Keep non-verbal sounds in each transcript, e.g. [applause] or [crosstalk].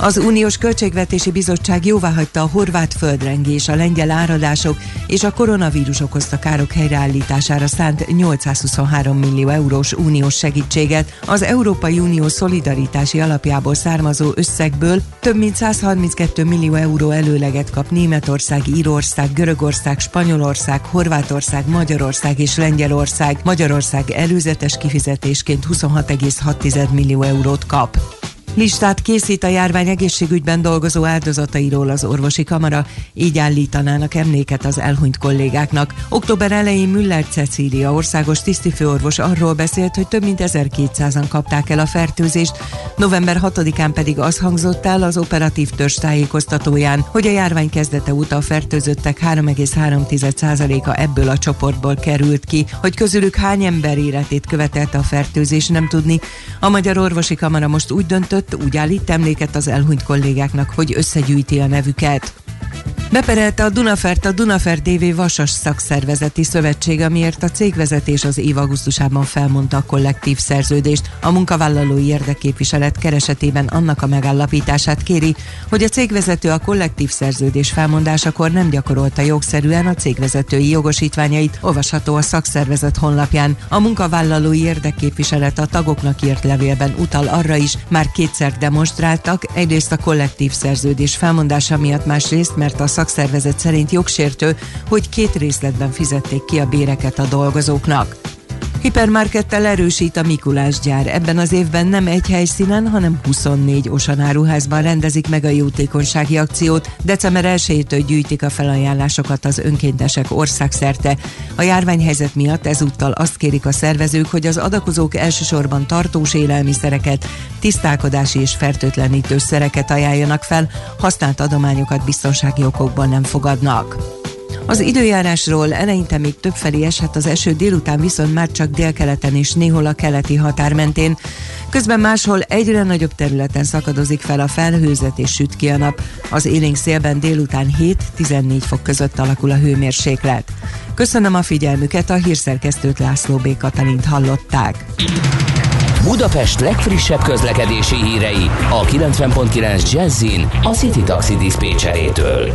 Az Uniós Költségvetési Bizottság jóváhagyta a horvát földrengés, a lengyel áradások és a koronavírus okozta károk helyreállítására szánt 823 millió eurós uniós segítséget. Az Európai Unió szolidaritási alapjából származó összegből több mint 132 millió euró előleget kap Németország, Írország, Görögország, Spanyolország, Horvátország, Magyarország és Lengyelország. Magyarország előzetes kifizetésként 26,6 millió eurót kap. Listát készít a járvány egészségügyben dolgozó áldozatairól az orvosi kamara, így állítanának emléket az elhunyt kollégáknak. Október elején Müller Cecília országos tisztifőorvos arról beszélt, hogy több mint 1200-an kapták el a fertőzést, november 6-án pedig az hangzott el az operatív törzs tájékoztatóján, hogy a járvány kezdete óta a fertőzöttek 3,3%-a ebből a csoportból került ki, hogy közülük hány ember életét követelte a fertőzés, nem tudni. A Magyar Orvosi Kamara most úgy döntött, úgy állít emléket az elhunyt kollégáknak, hogy összegyűjti a nevüket. Beperelte a Dunafert a Dunafer DV Vasas Szakszervezeti Szövetség, amiért a cégvezetés az év augusztusában felmondta a kollektív szerződést. A munkavállalói érdekképviselet keresetében annak a megállapítását kéri, hogy a cégvezető a kollektív szerződés felmondásakor nem gyakorolta jogszerűen a cégvezetői jogosítványait, olvasható a szakszervezet honlapján. A munkavállalói érdekképviselet a tagoknak írt levélben utal arra is, már kétszer demonstráltak, egyrészt a kollektív szerződés felmondása miatt, másrészt, mert a szakszervezet szerint jogsértő, hogy két részletben fizették ki a béreket a dolgozóknak. Hipermarkettel erősít a Mikulás gyár. Ebben az évben nem egy helyszínen, hanem 24 osanáruházban rendezik meg a jótékonysági akciót. December 1-től gyűjtik a felajánlásokat az önkéntesek országszerte. A járványhelyzet miatt ezúttal azt kérik a szervezők, hogy az adakozók elsősorban tartós élelmiszereket, tisztálkodási és fertőtlenítőszereket ajánljanak fel, használt adományokat biztonsági okokból nem fogadnak. Az időjárásról eleinte még többfelé eshet az eső, délután viszont már csak délkeleten és néhol a keleti határ mentén. Közben máshol egyre nagyobb területen szakadozik fel a felhőzet és süt ki a nap. Az élénk szélben délután 7-14 fok között alakul a hőmérséklet. Köszönöm a figyelmüket, a hírszerkesztőt László B. Katalint hallották. Budapest legfrissebb közlekedési hírei a 90.9 Jazzin a City Taxi Dispécsejétől.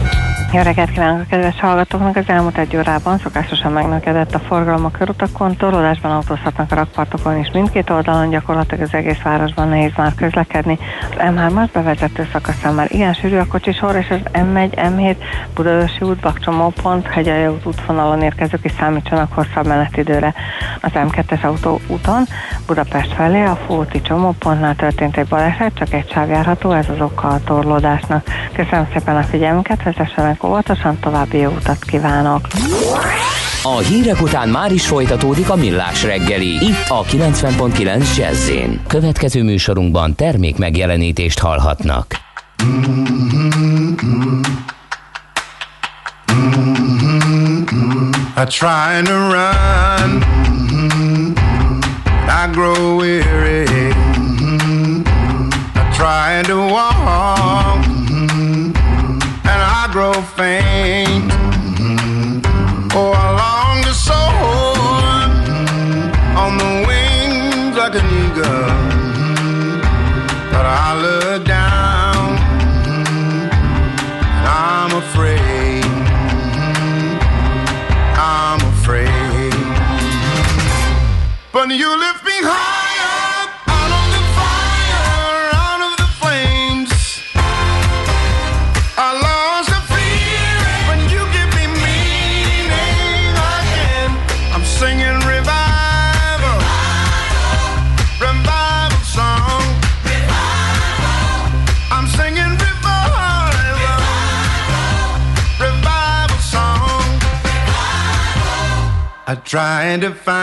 Jó reggelt kívánok a kedves hallgatóknak! Az elmúlt egy órában szokásosan megnökedett a forgalom a körutakon, torlódásban autózhatnak a rakpartokon is mindkét oldalon, gyakorlatilag az egész városban nehéz már közlekedni. Az M3-as bevezető szakaszán már ilyen sűrű a kocsisor, és az M1, M7, Budaörsi út, Bakcsomópont, Hegyalja út útvonalon érkezők is számítsanak hosszabb menetidőre. Az M2-es autóúton Budapest felé a Fóti csomópontnál történt egy baleset, csak egy sáv járható, ez az oka a torlódásnak. Köszönöm szépen a figyelmüket, vezessenek óvatosan, további jó utat kívánok! A hírek után már is folytatódik a millás reggeli, itt a 90.9 jazz Következő műsorunkban termék megjelenítést hallhatnak. I try to run. I grow weary. I try to walk grow faint. Oh, I I tried to find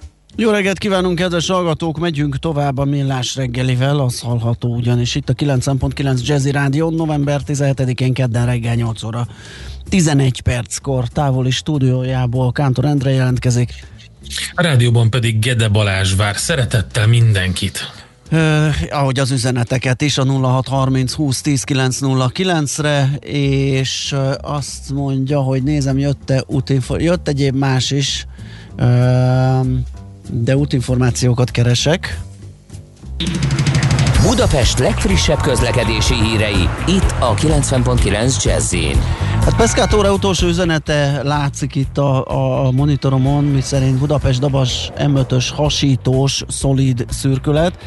Jó reggelt kívánunk, kedves hallgatók! Megyünk tovább a Millás reggelivel, az hallható ugyanis itt a 9.9 Jazzy Rádió, november 17-én kedden reggel 8 óra 11 perckor távoli stúdiójából Kántor Endre jelentkezik. A rádióban pedig Gede Balázs vár szeretettel mindenkit. Uh, ahogy az üzeneteket is a 0630 20 10 909-re, és uh, azt mondja, hogy nézem, jött, útinfo- jött egyéb más is, uh, de útinformációkat keresek. Budapest legfrissebb közlekedési hírei, itt a 90.9 jazz Hát Peszkátóra utolsó üzenete látszik itt a, a monitoromon, mi szerint Budapest Dabas M5-ös hasítós, szolid szürkület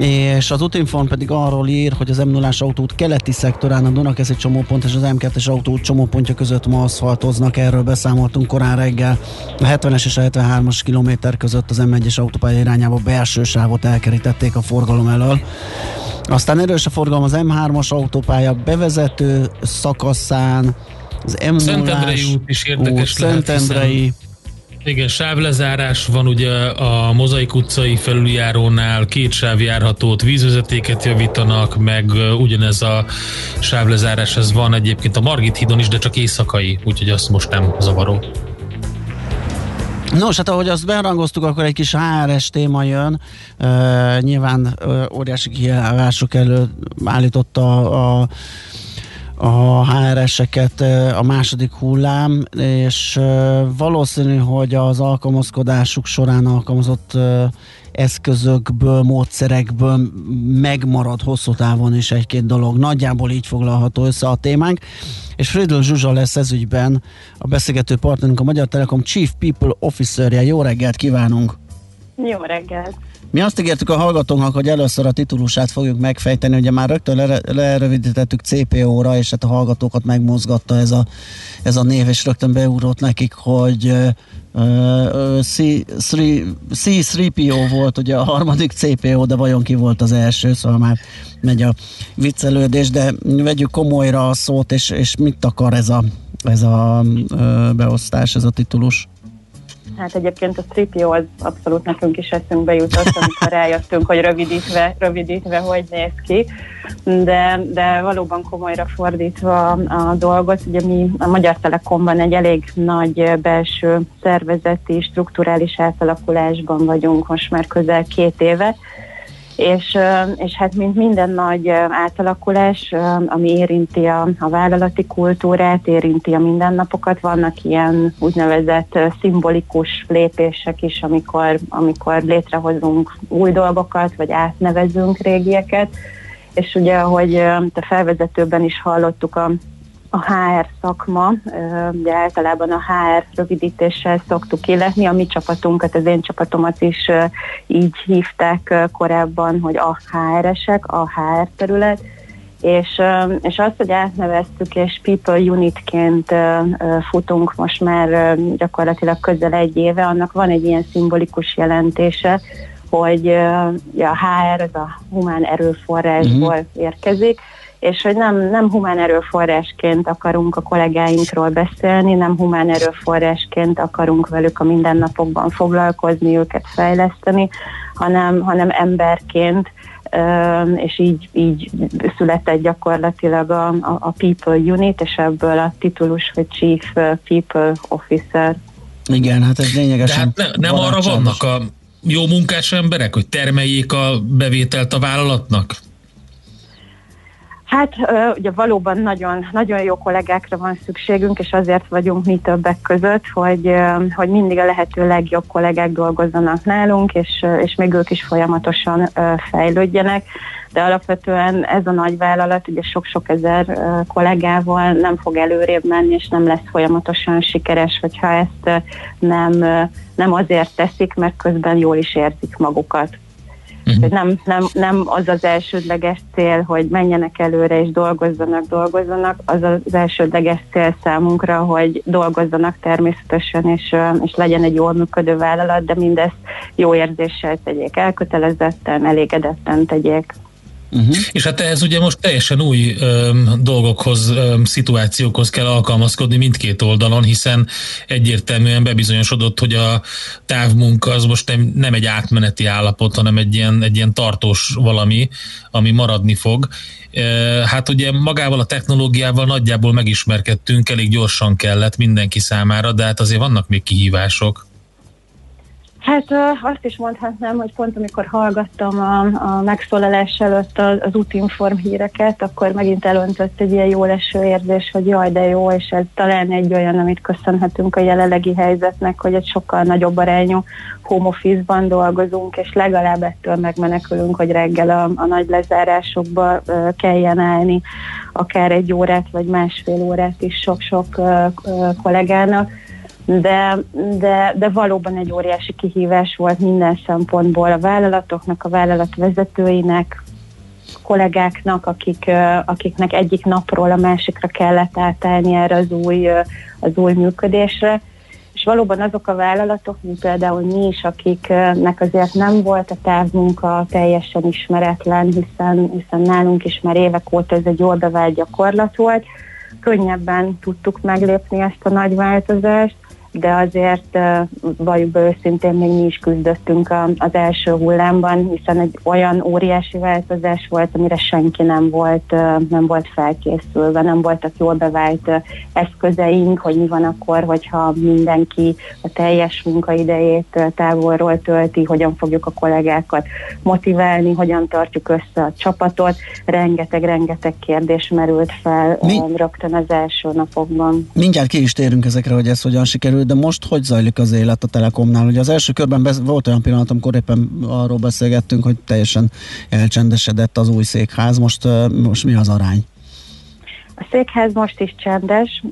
és az Utinfon pedig arról ír, hogy az m 0 autót keleti szektorán a Dunakeszi csomópont és az M2-es autó csomópontja között ma aszfaltoznak, erről beszámoltunk korán reggel. A 70-es és a 73-as kilométer között az M1-es autópálya irányába belső sávot elkerítették a forgalom elől. Aztán erős a forgalom az M3-as autópálya bevezető szakaszán, az m 0 Szentendrei út is érdekes út, lehet, Szentendrei, igen, sávlezárás van ugye a Mozaik utcai felüljárónál, két sávjárhatót, vízvezetéket javítanak, meg ugyanez a sávlezárás, ez van egyébként a Margit hídon is, de csak éjszakai, úgyhogy azt most nem zavaró. Nos, hát ahogy azt berangoztuk, akkor egy kis HRS téma jön. Uh, nyilván uh, óriási kihívások elő állította a, a a HRS-eket a második hullám, és valószínű, hogy az alkalmazkodásuk során alkalmazott eszközökből, módszerekből megmarad hosszú távon is egy-két dolog. Nagyjából így foglalható össze a témánk. És Friedl Zsuzsa lesz ez ügyben a beszélgető partnerünk, a Magyar Telekom Chief People Officer-je. Jó reggelt kívánunk! Jó reggelt! Mi azt ígértük a hallgatónak, hogy először a titulusát fogjuk megfejteni, ugye már rögtön lerövidítettük CPO-ra, és hát a hallgatókat megmozgatta ez a, ez a név, és rögtön beugrott nekik, hogy C3PO volt ugye a harmadik CPO, de vajon ki volt az első, szóval már megy a viccelődés, de vegyük komolyra a szót, és, és mit akar ez a, ez a beosztás, ez a titulus? Hát egyébként a Stripio az abszolút nekünk is eszünkbe jutott, amikor rájöttünk, hogy rövidítve, rövidítve hogy néz ki, de, de valóban komolyra fordítva a dolgot, ugye mi a Magyar Telekomban egy elég nagy belső szervezeti, strukturális átalakulásban vagyunk most már közel két éve, és, és hát mint minden nagy átalakulás, ami érinti a, a vállalati kultúrát, érinti a mindennapokat, vannak ilyen úgynevezett szimbolikus lépések is, amikor, amikor létrehozunk új dolgokat, vagy átnevezünk régieket, és ugye, ahogy a felvezetőben is hallottuk, a a HR szakma, ugye általában a HR rövidítéssel szoktuk illetni, a mi csapatunkat, az én csapatomat is így hívták korábban, hogy a HR-esek, a HR terület, és, és azt, hogy átneveztük, és People Unitként futunk most már gyakorlatilag közel egy éve, annak van egy ilyen szimbolikus jelentése, hogy a HR az a humán erőforrásból uh-huh. érkezik, és hogy nem, nem humán erőforrásként akarunk a kollégáinkról beszélni, nem humán erőforrásként akarunk velük a mindennapokban foglalkozni, őket fejleszteni, hanem, hanem emberként, és így, így született gyakorlatilag a, a, a People Unit, és ebből a titulus, hogy Chief People Officer. Igen, hát ez lényegesen. De hát ne, nem arra vannak a jó munkás emberek, hogy termeljék a bevételt a vállalatnak? Hát ugye valóban nagyon, nagyon jó kollégákra van szükségünk, és azért vagyunk mi többek között, hogy, hogy mindig a lehető legjobb kollégák dolgozzanak nálunk, és, és még ők is folyamatosan fejlődjenek. De alapvetően ez a nagy vállalat ugye sok-sok ezer kollégával nem fog előrébb menni, és nem lesz folyamatosan sikeres, hogyha ezt nem, nem azért teszik, mert közben jól is érzik magukat. Uh-huh. Nem, nem, nem az az elsődleges cél, hogy menjenek előre és dolgozzanak, dolgozzanak, az az elsődleges cél számunkra, hogy dolgozzanak természetesen, és, és legyen egy jól működő vállalat, de mindezt jó érzéssel tegyék, elkötelezetten, elégedetten tegyék. Uh-huh. És hát ez ugye most teljesen új ö, dolgokhoz, ö, szituációkhoz kell alkalmazkodni mindkét oldalon, hiszen egyértelműen bebizonyosodott, hogy a távmunka az most nem, nem egy átmeneti állapot, hanem egy ilyen, egy ilyen tartós valami, ami maradni fog. Hát ugye magával a technológiával nagyjából megismerkedtünk, elég gyorsan kellett mindenki számára, de hát azért vannak még kihívások. Hát azt is mondhatnám, hogy pont amikor hallgattam a, a megszólalás előtt az, az útinform híreket, akkor megint elöntött egy ilyen jó leső érzés, hogy jaj, de jó, és ez talán egy olyan, amit köszönhetünk a jelenlegi helyzetnek, hogy egy sokkal nagyobb arányú home office-ban dolgozunk, és legalább ettől megmenekülünk, hogy reggel a, a nagy lezárásokba uh, kelljen állni, akár egy órát vagy másfél órát is sok-sok kollégának de, de, de valóban egy óriási kihívás volt minden szempontból a vállalatoknak, a vállalat vezetőinek, kollégáknak, akik, akiknek egyik napról a másikra kellett átállni erre az új, az új működésre. És valóban azok a vállalatok, mint például mi is, akiknek azért nem volt a távmunka teljesen ismeretlen, hiszen, hiszen nálunk is már évek óta ez egy jól bevált gyakorlat volt, könnyebben tudtuk meglépni ezt a nagy változást, de azért valljuk be őszintén, még mi is küzdöttünk az első hullámban, hiszen egy olyan óriási változás volt, amire senki nem volt, nem volt felkészülve, nem voltak jól bevált eszközeink, hogy mi van akkor, hogyha mindenki a teljes munkaidejét távolról tölti, hogyan fogjuk a kollégákat motiválni, hogyan tartjuk össze a csapatot. Rengeteg-rengeteg kérdés merült fel Mi? rögtön az első napokban. Mindjárt ki is térünk ezekre, hogy ez hogyan sikerül sikerült, de most hogy zajlik az élet a Telekomnál? Ugye az első körben bez, volt olyan pillanat, amikor éppen arról beszélgettünk, hogy teljesen elcsendesedett az új székház, most, most mi az arány? A székház most is csendes.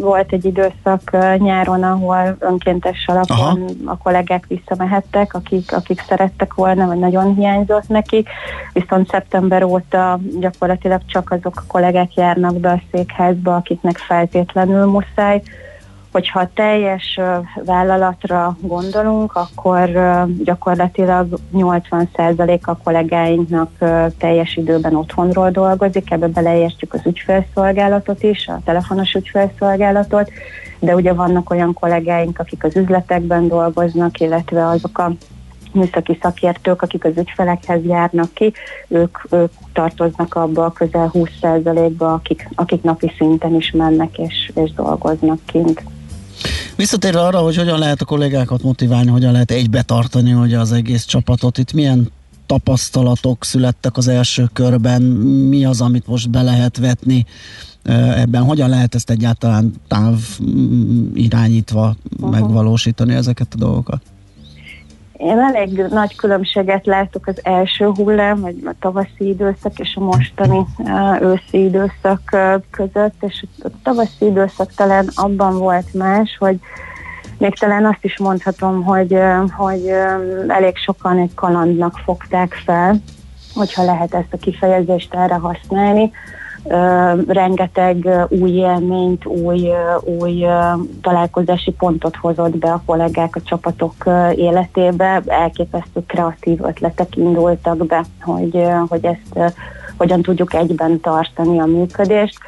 Volt egy időszak nyáron, ahol önkéntes alapon Aha. a kollégák visszamehettek, akik, akik szerettek volna, vagy nagyon hiányzott nekik. Viszont szeptember óta gyakorlatilag csak azok a kollégák járnak be a székházba, akiknek feltétlenül muszáj Hogyha teljes vállalatra gondolunk, akkor gyakorlatilag 80% a kollégáinknak teljes időben otthonról dolgozik, ebbe beleértjük az ügyfelszolgálatot is, a telefonos ügyfelszolgálatot, de ugye vannak olyan kollégáink, akik az üzletekben dolgoznak, illetve azok a műszaki szakértők, akik az ügyfelekhez járnak ki, ők, ők tartoznak abba a közel 20%-ba, akik, akik napi szinten is mennek és, és dolgoznak kint. Visszatérve arra, hogy hogyan lehet a kollégákat motiválni, hogyan lehet egybe tartani hogy az egész csapatot, itt milyen tapasztalatok születtek az első körben, mi az, amit most be lehet vetni ebben, hogyan lehet ezt egyáltalán táv mm, irányítva uh-huh. megvalósítani ezeket a dolgokat? Én elég nagy különbséget látok az első hullám, vagy a tavaszi időszak és a mostani őszi időszak között, és a tavaszi időszak talán abban volt más, hogy még talán azt is mondhatom, hogy, hogy elég sokan egy kalandnak fogták fel, hogyha lehet ezt a kifejezést erre használni, rengeteg új élményt, új, új találkozási pontot hozott be a kollégák a csapatok életébe, elképesztő kreatív ötletek indultak be, hogy, hogy ezt hogyan tudjuk egyben tartani a működést.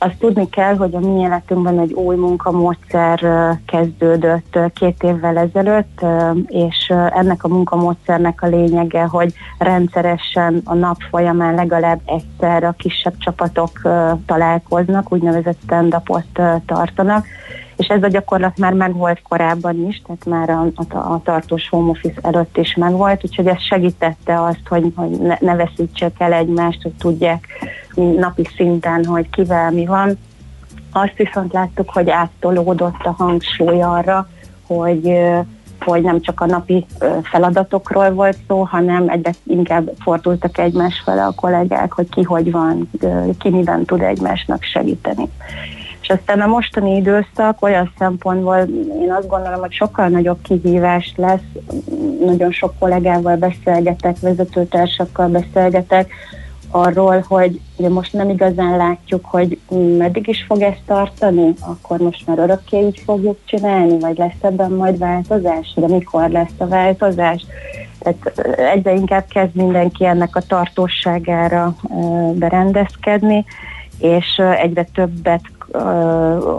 Azt tudni kell, hogy a mi életünkben egy új munkamódszer kezdődött két évvel ezelőtt, és ennek a munkamódszernek a lényege, hogy rendszeresen a nap folyamán legalább egyszer a kisebb csapatok találkoznak, úgynevezett stand-upot tartanak, és ez a gyakorlat már megvolt korábban is, tehát már a, a, a tartós home office előtt is megvolt, úgyhogy ez segítette azt, hogy, hogy ne, ne veszítsék el egymást, hogy tudják napi szinten, hogy kivel mi van. Azt viszont láttuk, hogy áttolódott a hangsúly arra, hogy hogy nem csak a napi feladatokról volt szó, hanem egyre inkább fordultak egymás fele a kollégák, hogy ki hogy van, ki miben tud egymásnak segíteni. És aztán a mostani időszak olyan szempontból én azt gondolom, hogy sokkal nagyobb kihívás lesz, nagyon sok kollégával beszélgetek, vezetőtársakkal beszélgetek, arról, hogy ugye most nem igazán látjuk, hogy meddig is fog ezt tartani, akkor most már örökké így fogjuk csinálni, vagy lesz ebben majd változás, de mikor lesz a változás. Tehát egyre inkább kezd mindenki ennek a tartóságára berendezkedni, és egyre többet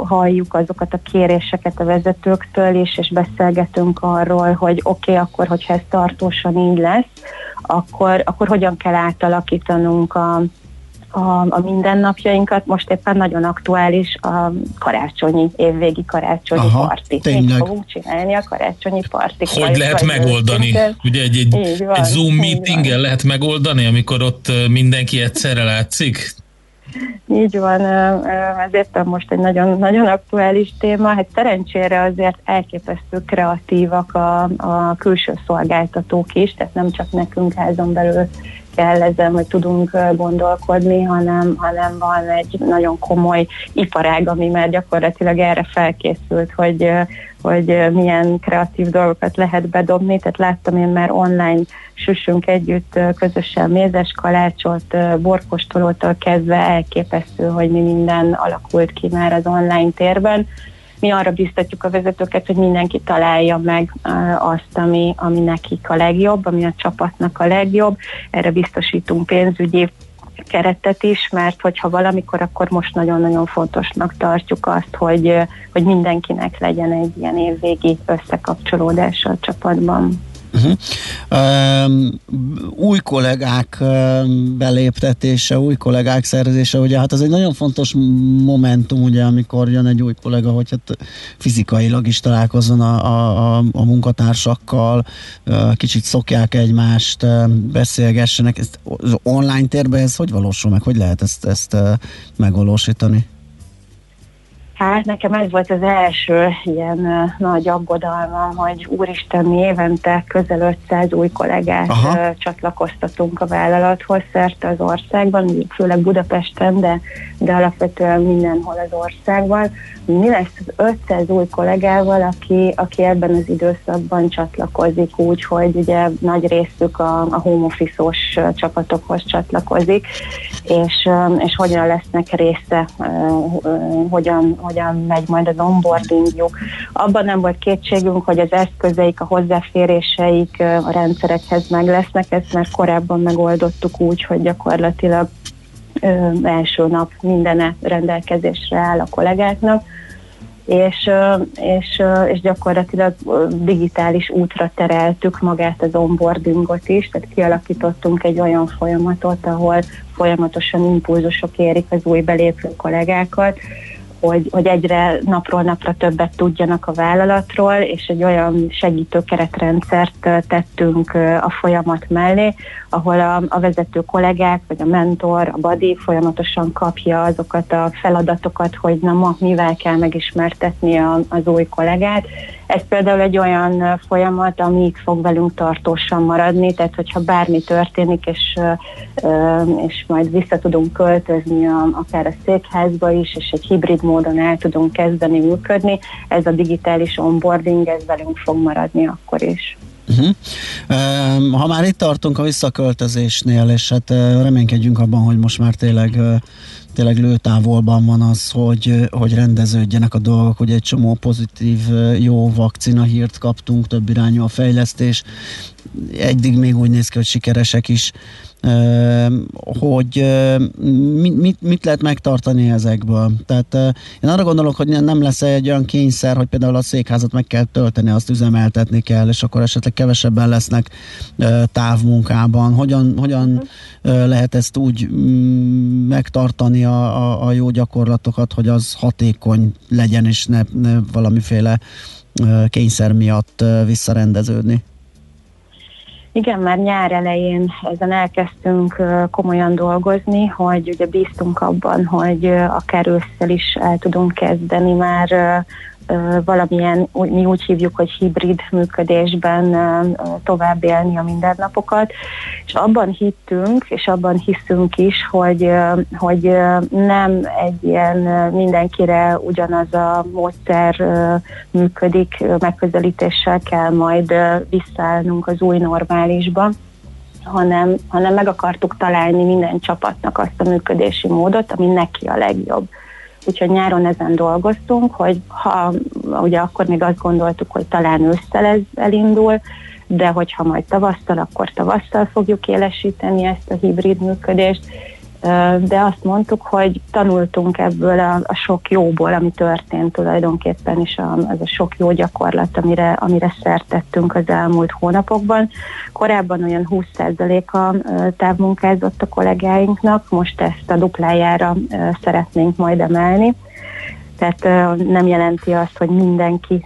halljuk azokat a kéréseket a vezetőktől is, és beszélgetünk arról, hogy oké, okay, akkor, hogyha ez tartósan így lesz, akkor, akkor hogyan kell átalakítanunk a, a, a mindennapjainkat. Most éppen nagyon aktuális a karácsonyi, évvégi karácsonyi Aha, parti. Mit fogunk csinálni a karácsonyi parti. Hogy lehet megoldani? Ugye egy, egy, van, egy Zoom meetingen lehet megoldani, amikor ott mindenki egyszerre látszik? Így van, ezért most egy nagyon, nagyon aktuális téma. Hát szerencsére azért elképesztő kreatívak a, a külső szolgáltatók is, tehát nem csak nekünk házon belül kell ezen, hogy tudunk gondolkodni, hanem, hanem van egy nagyon komoly iparág, ami már gyakorlatilag erre felkészült, hogy, hogy milyen kreatív dolgokat lehet bedobni. Tehát láttam én már online süssünk együtt közösen mézes kalácsot, borkostolótól kezdve elképesztő, hogy mi minden alakult ki már az online térben mi arra biztatjuk a vezetőket, hogy mindenki találja meg azt, ami, ami nekik a legjobb, ami a csapatnak a legjobb. Erre biztosítunk pénzügyi keretet is, mert hogyha valamikor, akkor most nagyon-nagyon fontosnak tartjuk azt, hogy, hogy mindenkinek legyen egy ilyen évvégi összekapcsolódása a csapatban. Uh-huh. Um, új kollégák um, beléptetése, új kollégák szerzése, ugye hát az egy nagyon fontos momentum, ugye, amikor jön egy új kollega, hogy hát fizikailag is találkozzon a, a, a, a munkatársakkal, uh, kicsit szokják egymást, uh, beszélgessenek. Ezt, az online térben ez hogy valósul meg? Hogy lehet ezt, ezt uh, megvalósítani? Hát nekem ez volt az első ilyen uh, nagy aggodalmam, hogy úristen, mi évente közel 500 új kollégát uh, csatlakoztatunk a vállalathoz szerte az országban, főleg Budapesten, de, de alapvetően mindenhol az országban. Mi lesz az 500 új kollégával, aki, aki ebben az időszakban csatlakozik úgy, hogy ugye nagy részük a, a home office-os csapatokhoz csatlakozik, és, és hogyan lesznek része, hogyan, hogyan megy majd az onboardingjuk. Abban nem volt kétségünk, hogy az eszközeik, a hozzáféréseik a rendszerekhez meg lesznek, ezt már korábban megoldottuk úgy, hogy gyakorlatilag ö, első nap mindene rendelkezésre áll a kollégáknak, és, és, és gyakorlatilag digitális útra tereltük magát az onboardingot is, tehát kialakítottunk egy olyan folyamatot, ahol folyamatosan impulzusok érik az új belépő kollégákat, hogy, hogy egyre napról napra többet tudjanak a vállalatról, és egy olyan segítő keretrendszert tettünk a folyamat mellé, ahol a, a vezető kollégák, vagy a mentor, a badi folyamatosan kapja azokat a feladatokat, hogy na ma mivel kell megismertetni a, az új kollégát, ez például egy olyan folyamat, itt fog velünk tartósan maradni, tehát hogyha bármi történik, és, és majd vissza tudunk költözni a, akár a székházba is, és egy hibrid módon el tudunk kezdeni működni, ez a digitális onboarding, ez velünk fog maradni akkor is. Uh-huh. Ha már itt tartunk a visszaköltözésnél, és hát reménykedjünk abban, hogy most már tényleg tényleg lőtávolban van az, hogy, hogy rendeződjenek a dolgok, hogy egy csomó pozitív, jó vakcina hírt kaptunk, több irányú a fejlesztés, eddig még úgy néz ki, hogy sikeresek is hogy mit, mit lehet megtartani ezekből. Tehát én arra gondolok, hogy nem lesz egy olyan kényszer, hogy például a székházat meg kell tölteni, azt üzemeltetni kell, és akkor esetleg kevesebben lesznek távmunkában. Hogyan, hogyan lehet ezt úgy mm, megtartani a, a, a jó gyakorlatokat, hogy az hatékony legyen, és ne, ne valamiféle kényszer miatt visszarendeződni? Igen, már nyár elején ezen elkezdtünk komolyan dolgozni, hogy ugye bíztunk abban, hogy akár ősszel is el tudunk kezdeni már valamilyen, mi úgy hívjuk, hogy hibrid működésben tovább élni a mindennapokat, és abban hittünk, és abban hiszünk is, hogy, hogy nem egy ilyen mindenkire ugyanaz a módszer működik, megközelítéssel kell majd visszaállnunk az új normálisba, hanem, hanem meg akartuk találni minden csapatnak azt a működési módot, ami neki a legjobb. Úgyhogy nyáron ezen dolgoztunk, hogy ha ugye akkor még azt gondoltuk, hogy talán ősszel ez elindul, de hogyha majd tavasszal, akkor tavasszal fogjuk élesíteni ezt a hibrid működést, de azt mondtuk, hogy tanultunk ebből a, a sok jóból, ami történt tulajdonképpen, és a, az a sok jó gyakorlat, amire, amire szertettünk az elmúlt hónapokban. Korábban olyan 20%-a távmunkázott a kollégáinknak, most ezt a duplájára szeretnénk majd emelni tehát nem jelenti azt, hogy mindenki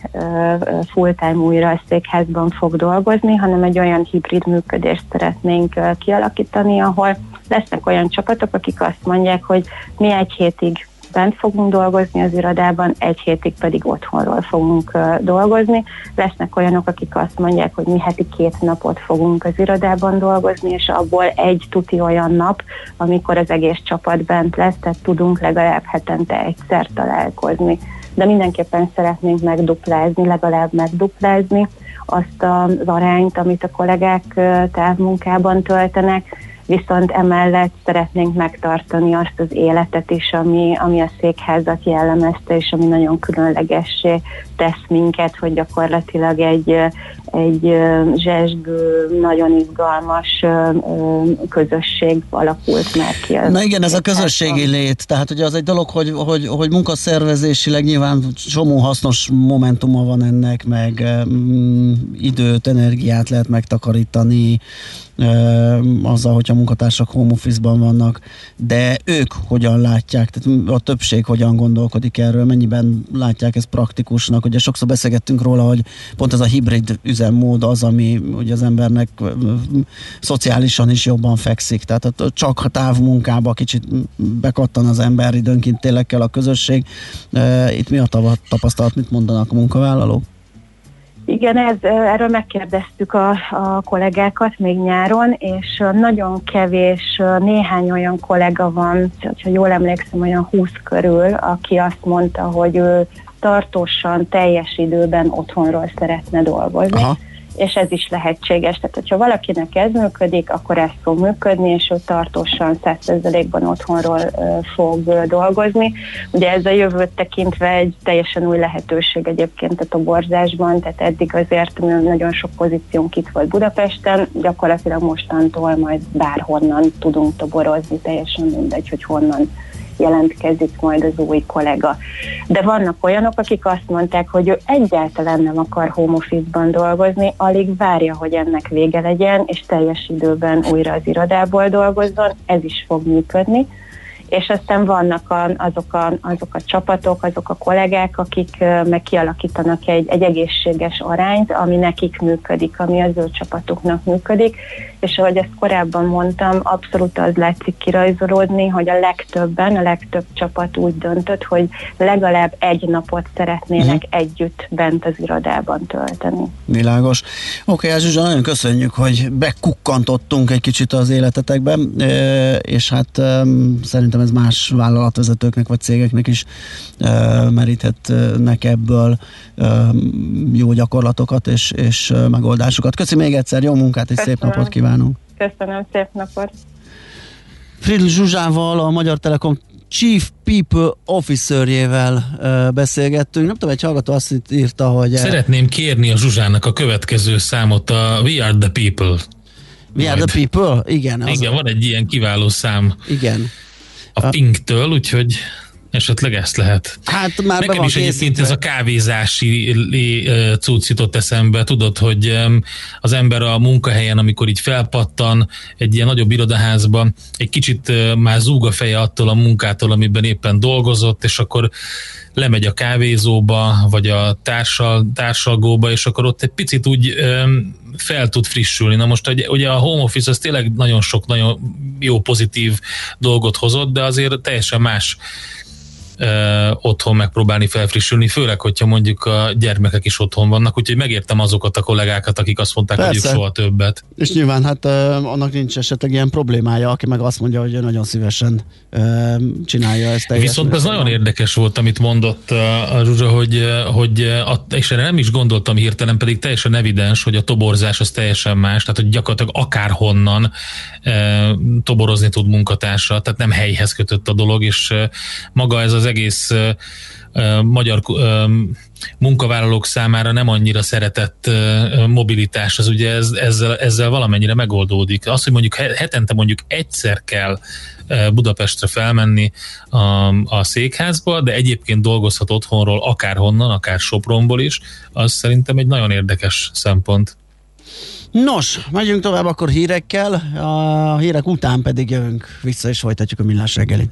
full-time újra székházban fog dolgozni, hanem egy olyan hibrid működést szeretnénk kialakítani, ahol lesznek olyan csapatok, akik azt mondják, hogy mi egy hétig bent fogunk dolgozni az irodában, egy hétig pedig otthonról fogunk dolgozni. Lesznek olyanok, akik azt mondják, hogy mi heti két napot fogunk az irodában dolgozni, és abból egy tuti olyan nap, amikor az egész csapat bent lesz, tehát tudunk legalább hetente egyszer találkozni. De mindenképpen szeretnénk megduplázni, legalább megduplázni azt az arányt, amit a kollégák távmunkában töltenek, viszont emellett szeretnénk megtartani azt az életet is, ami, ami a székházat jellemezte, és ami nagyon különlegessé tesz minket, hogy gyakorlatilag egy, egy zsesgő, nagyon izgalmas közösség alakult már ki. Na igen, ez a közösségi lét, tehát ugye az egy dolog, hogy, hogy, hogy munkaszervezésileg nyilván csomó hasznos momentuma van ennek, meg mm, időt, energiát lehet megtakarítani, azzal, hogy a munkatársak home office-ban vannak, de ők hogyan látják, tehát a többség hogyan gondolkodik erről, mennyiben látják ezt praktikusnak. Ugye sokszor beszélgettünk róla, hogy pont ez a hibrid üzemmód az, ami ugye az embernek szociálisan is jobban fekszik, tehát csak a távmunkába kicsit bekattan az ember, időnként tényleg kell a közösség. Itt mi a tapasztalat, mit mondanak a munkavállalók? Igen, ez, erről megkérdeztük a, a kollégákat még nyáron, és nagyon kevés, néhány olyan kollega van, ha jól emlékszem, olyan 20 körül, aki azt mondta, hogy ő tartósan, teljes időben otthonról szeretne dolgozni. Aha és ez is lehetséges. Tehát, hogyha valakinek ez működik, akkor ez fog működni, és ő tartósan 100%-ban otthonról fog dolgozni. Ugye ez a jövőt tekintve egy teljesen új lehetőség egyébként a toborzásban, tehát eddig azért nagyon sok pozíciónk itt volt Budapesten, gyakorlatilag mostantól majd bárhonnan tudunk toborozni, teljesen mindegy, hogy honnan jelentkezik majd az új kollega. De vannak olyanok, akik azt mondták, hogy ő egyáltalán nem akar home office-ban dolgozni, alig várja, hogy ennek vége legyen, és teljes időben újra az irodából dolgozzon, ez is fog működni. És aztán vannak a, azok, a, azok a csapatok, azok a kollégák, akik meg kialakítanak egy, egy egészséges arányt, ami nekik működik, ami az ő csapatuknak működik, és ahogy ezt korábban mondtam, abszolút az látszik kirajzolódni, hogy a legtöbben, a legtöbb csapat úgy döntött, hogy legalább egy napot szeretnének uh-huh. együtt bent az irodában tölteni. Világos. Oké, okay, Zsuzsa, nagyon köszönjük, hogy bekukkantottunk egy kicsit az életetekben, és hát szerintem ez más vállalatvezetőknek vagy cégeknek is meríthetnek ebből jó gyakorlatokat és, és megoldásokat. Köszönöm még egyszer, jó munkát és Köszönöm. szép napot kívánunk! Köszönöm, szép napot! Fridl Zsuzsával, a Magyar Telekom Chief People Officerjével beszélgettünk. Nem tudom, egy hallgató azt írta, hogy... Szeretném kérni a Zsuzsának a következő számot, a We Are The People. We. Are The People? Igen. Az Igen, a... van egy ilyen kiváló szám. Igen. A Pink-től, úgyhogy Esetleg ezt lehet. Hát már Nekem van is egyébként ez a kávézási cucc jutott eszembe. Tudod, hogy az ember a munkahelyen, amikor így felpattan egy ilyen nagyobb irodaházban, egy kicsit már zúg a feje attól a munkától, amiben éppen dolgozott, és akkor lemegy a kávézóba, vagy a társal, társalgóba, és akkor ott egy picit úgy fel tud frissülni. Na most ugye a home office az tényleg nagyon sok, nagyon jó pozitív dolgot hozott, de azért teljesen más otthon megpróbálni felfrissülni, főleg, hogyha mondjuk a gyermekek is otthon vannak, úgyhogy megértem azokat a kollégákat, akik azt mondták, Persze. hogy ők soha többet. És nyilván hát annak nincs esetleg ilyen problémája, aki meg azt mondja, hogy ő nagyon szívesen csinálja ezt. Viszont ez nagyon érdekes volt, amit mondott a Zsuzsa, hogy, hogy a, és erre nem is gondoltam hirtelen, pedig teljesen evidens, hogy a toborzás az teljesen más, tehát hogy gyakorlatilag akárhonnan toborozni tud munkatársa, tehát nem helyhez kötött a dolog, és maga ez az egész magyar munkavállalók számára nem annyira szeretett mobilitás, az ugye ez, ezzel, ezzel valamennyire megoldódik. Az, hogy mondjuk hetente mondjuk egyszer kell Budapestre felmenni a, a székházba, de egyébként dolgozhat otthonról, akár honnan, akár Sopronból is, az szerintem egy nagyon érdekes szempont. Nos, megyünk tovább akkor hírekkel, a hírek után pedig jövünk vissza és folytatjuk a millás reggelit.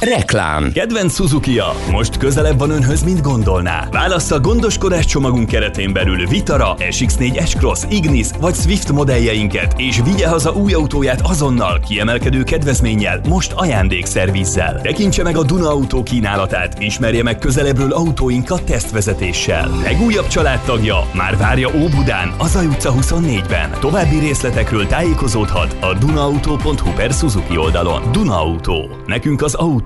Reklám Kedvenc suzuki -a. most közelebb van önhöz, mint gondolná. Válassza gondoskodás csomagunk keretén belül Vitara, SX4 S-Cross, Ignis vagy Swift modelljeinket, és vigye haza új autóját azonnal, kiemelkedő kedvezménnyel, most ajándékszervizzel. Tekintse meg a Duna Autó kínálatát, ismerje meg közelebbről autóinkat tesztvezetéssel. Legújabb családtagja már várja Óbudán, az utca 24-ben. További részletekről tájékozódhat a dunaauto.hu per Suzuki oldalon. Duna Auto. Nekünk az autó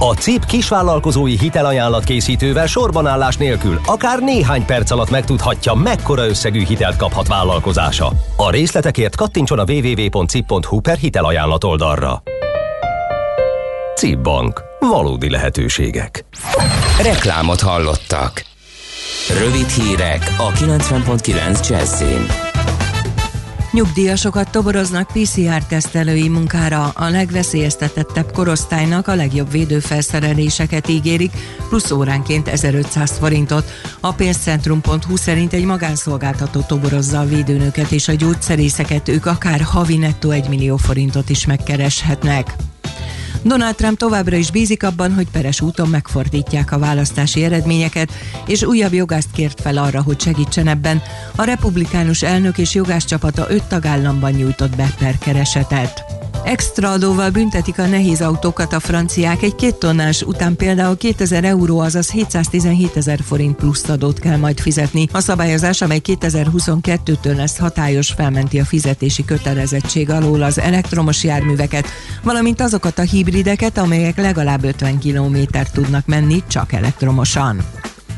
A CIP kisvállalkozói hitelajánlat készítővel sorbanállás nélkül akár néhány perc alatt megtudhatja, mekkora összegű hitelt kaphat vállalkozása. A részletekért kattintson a www.cip.hu per hitelajánlat oldalra. CIP Bank. Valódi lehetőségek. Reklámot hallottak. Rövid hírek a 90.9 Jazzin. Nyugdíjasokat toboroznak PCR-tesztelői munkára. A legveszélyeztetettebb korosztálynak a legjobb védőfelszereléseket ígérik, plusz óránként 1500 forintot. A pénzcentrum.hu szerint egy magánszolgáltató toborozza a védőnöket és a gyógyszerészeket, ők akár havi nettó 1 millió forintot is megkereshetnek. Donald Trump továbbra is bízik abban, hogy peres úton megfordítják a választási eredményeket, és újabb jogászt kért fel arra, hogy segítsen ebben. A republikánus elnök és jogász csapata öt tagállamban nyújtott be perkeresetet. Extra adóval büntetik a nehéz autókat a franciák. Egy két tonnás után például 2000 euró, azaz 717 ezer forint plusz adót kell majd fizetni. A szabályozás, amely 2022-től lesz hatályos, felmenti a fizetési kötelezettség alól az elektromos járműveket, valamint azokat a hibrideket, amelyek legalább 50 kilométert tudnak menni csak elektromosan.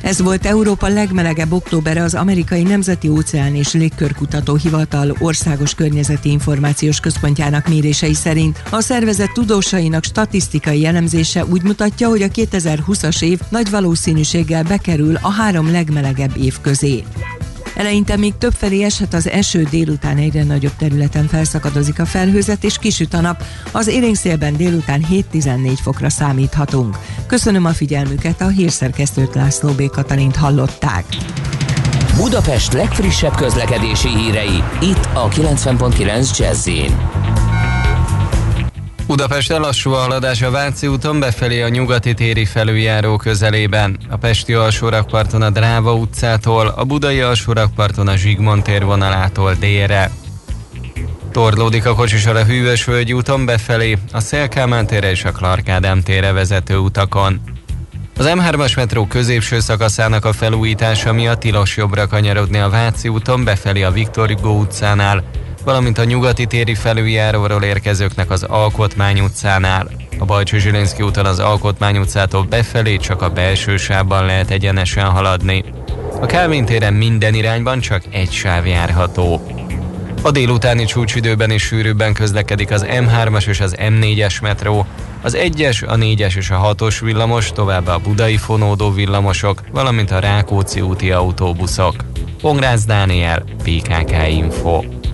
Ez volt Európa legmelegebb októbere az amerikai Nemzeti Óceán és Légkörkutató Hivatal országos környezeti információs központjának mérései szerint. A szervezet tudósainak statisztikai elemzése úgy mutatja, hogy a 2020-as év nagy valószínűséggel bekerül a három legmelegebb év közé. Eleinte még többfelé eshet az eső, délután egyre nagyobb területen felszakadozik a felhőzet és kisüt a nap. Az élénkszélben délután 7-14 fokra számíthatunk. Köszönöm a figyelmüket, a hírszerkesztőt László B. Katalint hallották. Budapest legfrissebb közlekedési hírei, itt a 90.9 jazz Budapest lassú a haladás a Váci úton befelé a nyugati téri felüljáró közelében. A Pesti alsórakparton a Dráva utcától, a Budai alsórakparton a Zsigmond tér vonalától délre. Torlódik a kocsisor a Hűvös Völgy úton befelé, a Szélkámán térre és a Clark Ádám térre vezető utakon. Az M3-as metró középső szakaszának a felújítása miatt tilos jobbra kanyarodni a Váci úton befelé a Viktor Hugo utcánál, valamint a nyugati téri felüljáróról érkezőknek az Alkotmány utcánál. A Bajcsó Zsilinszki úton az Alkotmány utcától befelé csak a belső sávban lehet egyenesen haladni. A Kálvin téren minden irányban csak egy sáv járható. A délutáni csúcsidőben is sűrűbben közlekedik az M3-as és az M4-es metró, az 1-es, a 4-es és a 6-os villamos, továbbá a budai fonódó villamosok, valamint a Rákóczi úti autóbuszok. Pongrász Dániel, PKK Info.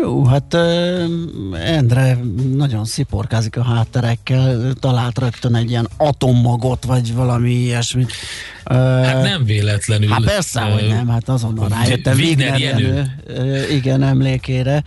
Jó, hát uh, Endre nagyon sziporkázik a hátterekkel, talált rögtön egy ilyen atommagot, vagy valami ilyesmit. Uh, hát nem véletlenül. Hát persze, uh, hogy nem, hát azonnal rájöttem Wigner Jenő, igen, emlékére.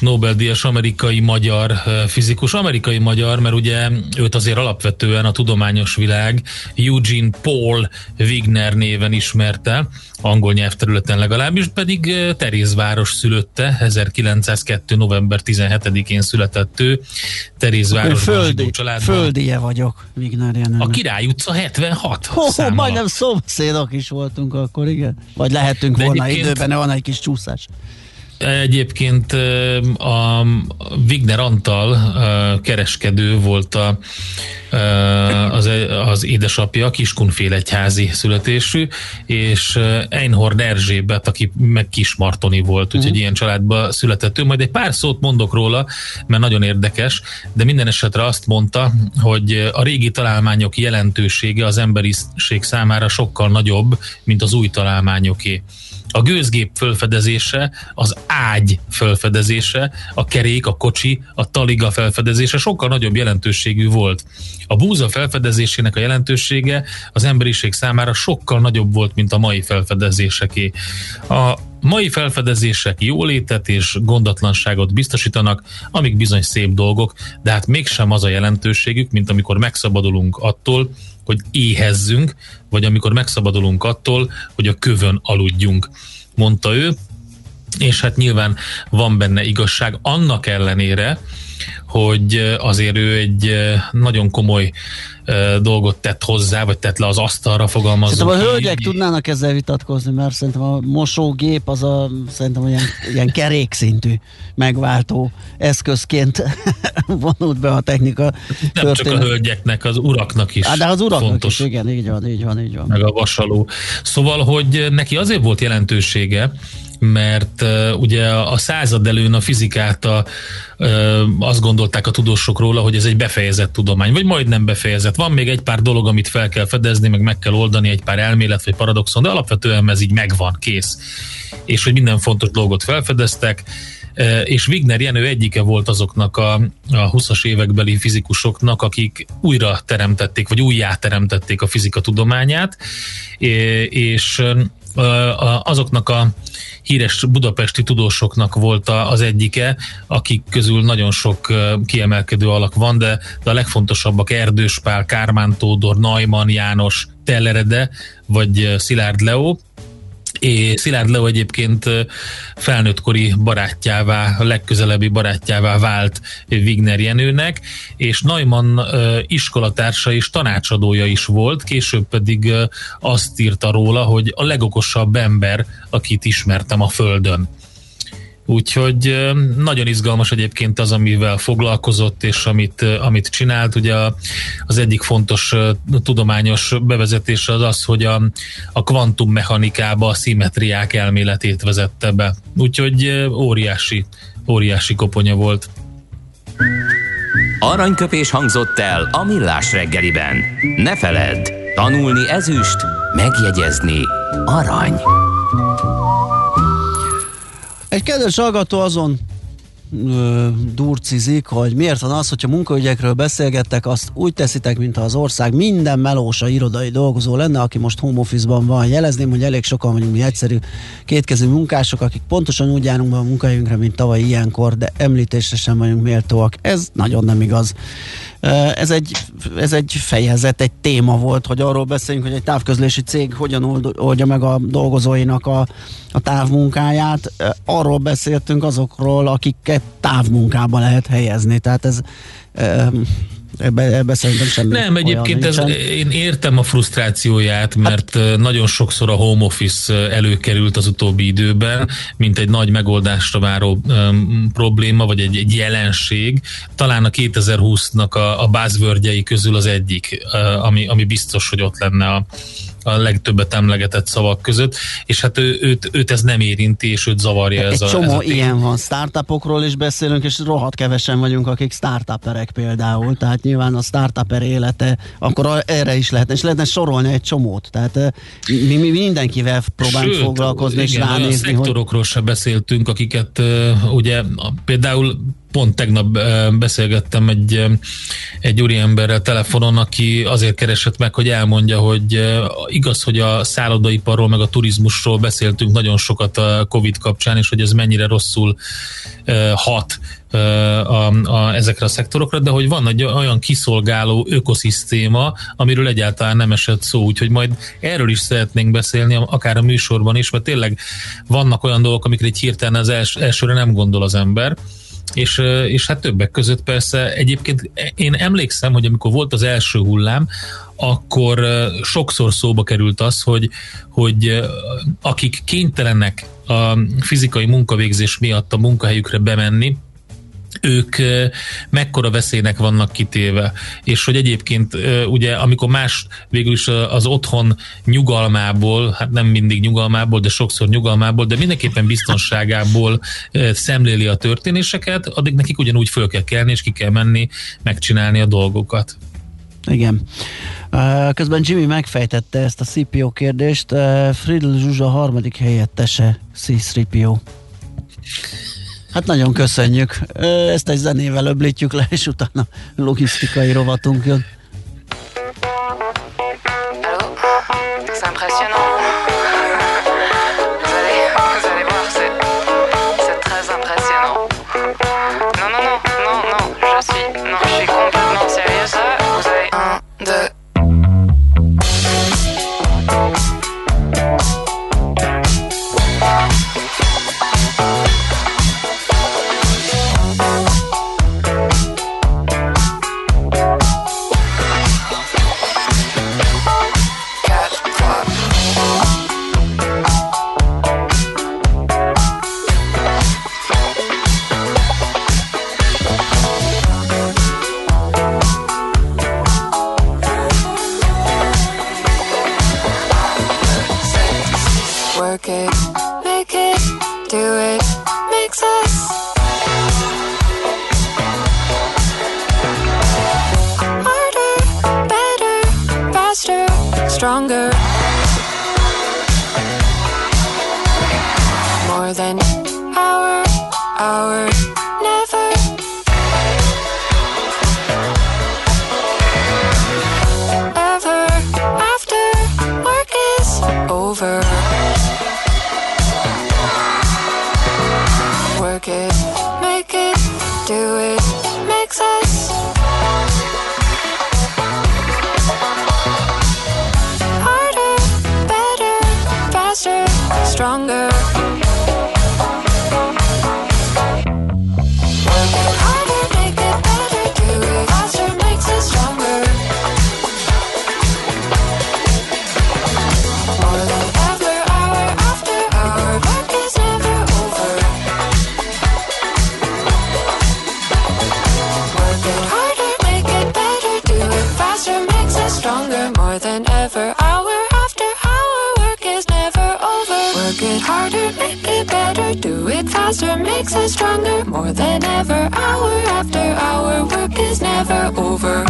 Nobel-díjas amerikai-magyar fizikus, amerikai-magyar, mert ugye őt azért alapvetően a tudományos világ Eugene Paul Wigner néven ismerte, angol nyelvterületen legalábbis, pedig Terézváros szülötte, 1902. november 17-én született ő, Terézváros földi, Földije vagyok, Wigner A Király utca 76 Ho, Majdnem szomszédok is voltunk akkor, igen. Vagy lehetünk De volna időben, van egy kis csúszás. Egyébként a Wigner Antal kereskedő volt a, az, az édesapja, Kiskunfélegyházi születésű, és Einhorn Erzsébet, aki meg Kismartoni volt, úgyhogy uh-huh. ilyen családba született ő. Majd egy pár szót mondok róla, mert nagyon érdekes, de minden esetre azt mondta, hogy a régi találmányok jelentősége az emberiség számára sokkal nagyobb, mint az új találmányoké a gőzgép fölfedezése, az ágy fölfedezése, a kerék, a kocsi, a taliga felfedezése sokkal nagyobb jelentőségű volt. A búza felfedezésének a jelentősége az emberiség számára sokkal nagyobb volt, mint a mai felfedezéseké. A mai felfedezések jólétet és gondatlanságot biztosítanak, amik bizony szép dolgok, de hát mégsem az a jelentőségük, mint amikor megszabadulunk attól, hogy éhezzünk, vagy amikor megszabadulunk attól, hogy a kövön aludjunk, mondta ő, és hát nyilván van benne igazság, annak ellenére, hogy azért ő egy nagyon komoly dolgot tett hozzá, vagy tett le az asztalra, fogalmazunk. Szerintem a hölgyek tudnának ezzel vitatkozni, mert szerintem a mosógép az a szerintem olyan, ilyen kerékszintű megváltó eszközként [laughs] vonult be a technika. Nem történet. csak a hölgyeknek, az uraknak is. Há, de az uraknak fontos. is, igen, így van, így van, így van. Meg a vasaló. Szóval, hogy neki azért volt jelentősége, mert uh, ugye a század előn a fizikát a, uh, azt gondolták a tudósok róla, hogy ez egy befejezett tudomány, vagy majdnem befejezett. Van még egy pár dolog, amit fel kell fedezni, meg meg kell oldani, egy pár elmélet vagy paradoxon, de alapvetően ez így megvan, kész. És hogy minden fontos dolgot felfedeztek, és Wigner Jenő egyike volt azoknak a, a 20-as évekbeli fizikusoknak, akik újra teremtették, vagy újjá teremtették a fizika tudományát, és azoknak a híres budapesti tudósoknak volt az egyike, akik közül nagyon sok kiemelkedő alak van, de, de a legfontosabbak Erdős Pál, Kármán Tódor, Najman János, Tellerede, vagy Szilárd Leó, és Szilárd Leo egyébként felnőttkori barátjává, a legközelebbi barátjává vált Wigner Jenőnek, és Neumann iskolatársa és tanácsadója is volt, később pedig azt írta róla, hogy a legokosabb ember, akit ismertem a Földön. Úgyhogy nagyon izgalmas egyébként az, amivel foglalkozott, és amit, amit csinált. Ugye az egyik fontos tudományos bevezetés az az, hogy a, a kvantummechanikába a szimmetriák elméletét vezette be. Úgyhogy óriási, óriási koponya volt. Aranyköpés hangzott el a millás reggeliben. Ne feledd, tanulni ezüst, megjegyezni arany. Egy kedves hallgató azon ö, durcizik, hogy miért van az, hogyha munkaügyekről beszélgettek, azt úgy teszitek, mintha az ország minden melósa irodai dolgozó lenne, aki most home office-ban van. Jelezném, hogy elég sokan vagyunk mi egyszerű kétkezű munkások, akik pontosan úgy járunk be a munkahelyünkre, mint tavaly ilyenkor, de említésre sem vagyunk méltóak. Ez nagyon nem igaz. Ez egy, ez egy fejezet, egy téma volt, hogy arról beszéljünk, hogy egy távközlési cég hogyan oldja meg a dolgozóinak a, a távmunkáját. Arról beszéltünk azokról, akiket távmunkába lehet helyezni. Tehát ez Ebbe, ebbe szerintem semmi Nem, egyébként ez, én értem a frusztrációját, mert hát, nagyon sokszor a home office előkerült az utóbbi időben, mint egy nagy megoldásra váró um, probléma, vagy egy, egy jelenség. Talán a 2020-nak a, a buzzwordjei közül az egyik, uh, ami, ami biztos, hogy ott lenne a, a legtöbbet emlegetett szavak között, és hát ő, őt, őt ez nem érinti, és őt zavarja ez Egy a csomó ez a ilyen van, startupokról is beszélünk, és rohadt kevesen vagyunk, akik startuperek például, tehát nyilván a startuper élete, akkor erre is lehetne, és lehetne sorolni egy csomót, tehát mi, mi mindenkivel próbálunk Sőt, foglalkozni, igen, és ránézni. A szektorokról hogy... se beszéltünk, akiket uh, ugye például pont tegnap beszélgettem egy, egy úriemberrel telefonon, aki azért keresett meg, hogy elmondja, hogy igaz, hogy a szállodaiparról meg a turizmusról beszéltünk nagyon sokat a Covid kapcsán, és hogy ez mennyire rosszul hat a, a, ezekre a szektorokra, de hogy van egy olyan kiszolgáló ökoszisztéma, amiről egyáltalán nem esett szó, úgyhogy majd erről is szeretnénk beszélni, akár a műsorban is, mert tényleg vannak olyan dolgok, amikre egy hirtelen az els, elsőre nem gondol az ember, és, és hát többek között persze egyébként én emlékszem, hogy amikor volt az első hullám, akkor sokszor szóba került az, hogy, hogy akik kénytelenek a fizikai munkavégzés miatt a munkahelyükre bemenni, ők mekkora veszélynek vannak kitéve, és hogy egyébként ugye amikor más végül is az otthon nyugalmából, hát nem mindig nyugalmából, de sokszor nyugalmából, de mindenképpen biztonságából szemléli a történéseket, addig nekik ugyanúgy föl kell kelni, és ki kell menni, megcsinálni a dolgokat. Igen. Közben Jimmy megfejtette ezt a CPO kérdést. Friedl Zsuzsa harmadik helyettese C-3PO. Hát nagyon köszönjük. Ezt egy zenével öblítjük le, és utána logisztikai rovatunk jön. Vous avez. hour after hour, work is never over.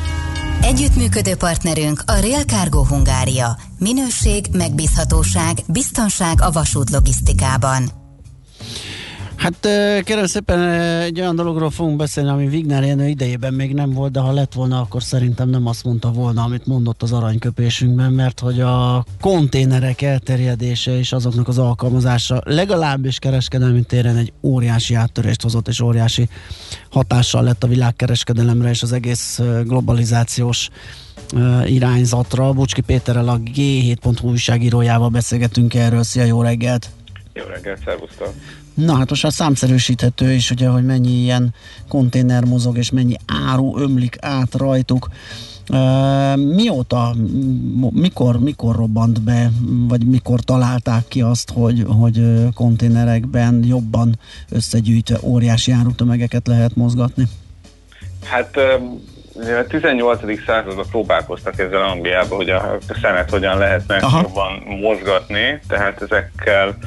Együttműködő partnerünk a Real Cargo Hungária. Minőség, megbízhatóság, biztonság a vasút logisztikában. Hát kérem szépen egy olyan dologról fogunk beszélni, ami Vignár Jenő idejében még nem volt, de ha lett volna, akkor szerintem nem azt mondta volna, amit mondott az aranyköpésünkben, mert hogy a konténerek elterjedése és azoknak az alkalmazása legalábbis kereskedelmi téren egy óriási áttörést hozott, és óriási hatással lett a világkereskedelemre és az egész globalizációs irányzatra. Bucski Péterrel a G7.hu újságírójával beszélgetünk erről. Szia, jó reggelt! Jó reggelt, szervusztok! Na hát most a számszerűsíthető is, ugye, hogy mennyi ilyen konténer mozog, és mennyi áru ömlik át rajtuk. Uh, mióta, mikor, mikor robbant be, vagy mikor találták ki azt, hogy, hogy konténerekben jobban összegyűjtve óriási árutömegeket lehet mozgatni? Hát a 18. században próbálkoztak ezzel Angliában, hogy a szemet hogyan lehetne Aha. jobban mozgatni, tehát ezekkel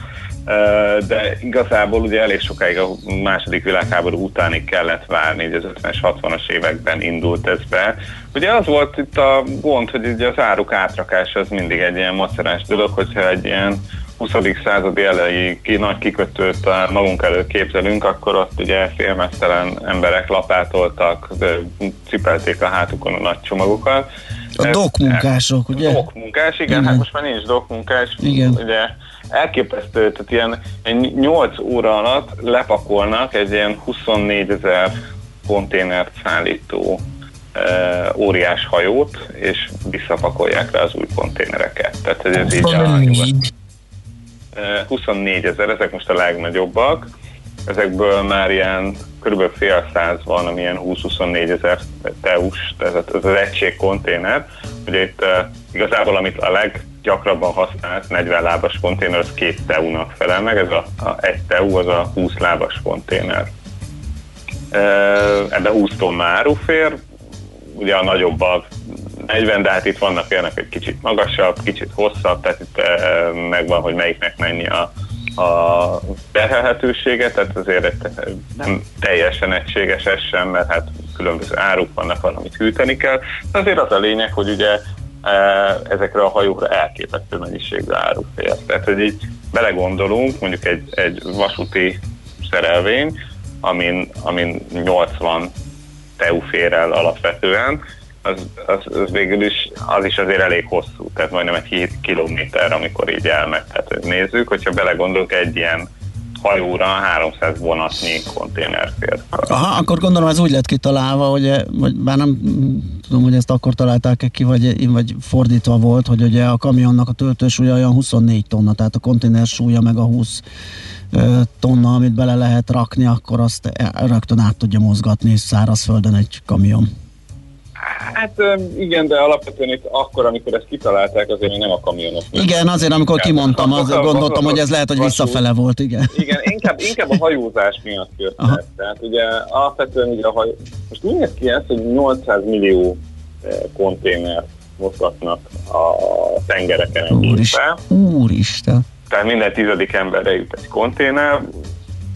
de igazából ugye elég sokáig a második világháború utánig kellett várni, így az 50-es, 60-as években indult ez be. Ugye az volt itt a gond, hogy ugye az áruk átrakása az mindig egy ilyen macerás dolog, hogyha egy ilyen 20. századi elejé ki, nagy kikötőt magunk előtt képzelünk, akkor ott ugye félmeztelen emberek lapátoltak, cipelték a hátukon a nagy csomagokat. A dokmunkások, ugye? Dokmunkás, igen, igen, hát most már nincs dokmunkás. Igen. Ugye elképesztő, tehát ilyen, ilyen 8 óra alatt lepakolnak egy ilyen 24 ezer konténert szállító e, óriás hajót, és visszapakolják rá az új konténereket. Tehát ez így a, e, 24 ezer, ezek most a legnagyobbak. Ezekből már ilyen kb. fél száz van, ami ilyen 20-24 ezer teus, ez, ez az egység konténer. Ugye itt e, igazából amit a leg gyakrabban használt 40 lábas konténer, az két TEU-nak felel meg, ez a, a egy TEU az a 20 lábas konténer. Ebben 20 tonna áru fér, ugye a nagyobbak 40, de hát itt vannak olyanok, egy kicsit magasabb, kicsit hosszabb, tehát itt megvan, hogy melyiknek mennyi a, a terhelhetősége, tehát azért nem teljesen egységes ez sem, mert hát különböző áruk vannak, valamit hűteni kell. De azért az a lényeg, hogy ugye ezekre a hajókra elképesztő mennyiségű áru fér. Tehát, hogy így belegondolunk, mondjuk egy, egy vasúti szerelvény, amin, amin 80 TEU fér el alapvetően, az, az, az végül is, az is azért elég hosszú, tehát majdnem egy 7 kilométer, amikor így elmegy. Tehát nézzük, hogyha belegondolunk egy ilyen hajóra 300 vonatnyi konténer fér. Aha, akkor gondolom ez úgy lett kitalálva, hogy, vagy bár nem tudom, hogy ezt akkor találták-e ki, vagy, vagy fordítva volt, hogy ugye a kamionnak a töltősúlya olyan 24 tonna, tehát a konténer súlya meg a 20 tonna, amit bele lehet rakni, akkor azt rögtön át tudja mozgatni szárazföldön egy kamion. Hát igen, de alapvetően itt akkor, amikor ezt kitalálták, azért nem a kamionok. Igen, azért amikor kimondtam, az gondoltam, hogy ez lehet, hogy visszafele volt, igen. Igen, inkább, inkább a hajózás miatt jött ez. Tehát ugye alapvetően ugye a hajó... Most úgy néz ki ez, hogy 800 millió konténer mozgatnak a tengereken. Úristen. Úristen. Tehát minden tizedik emberre jut egy konténer,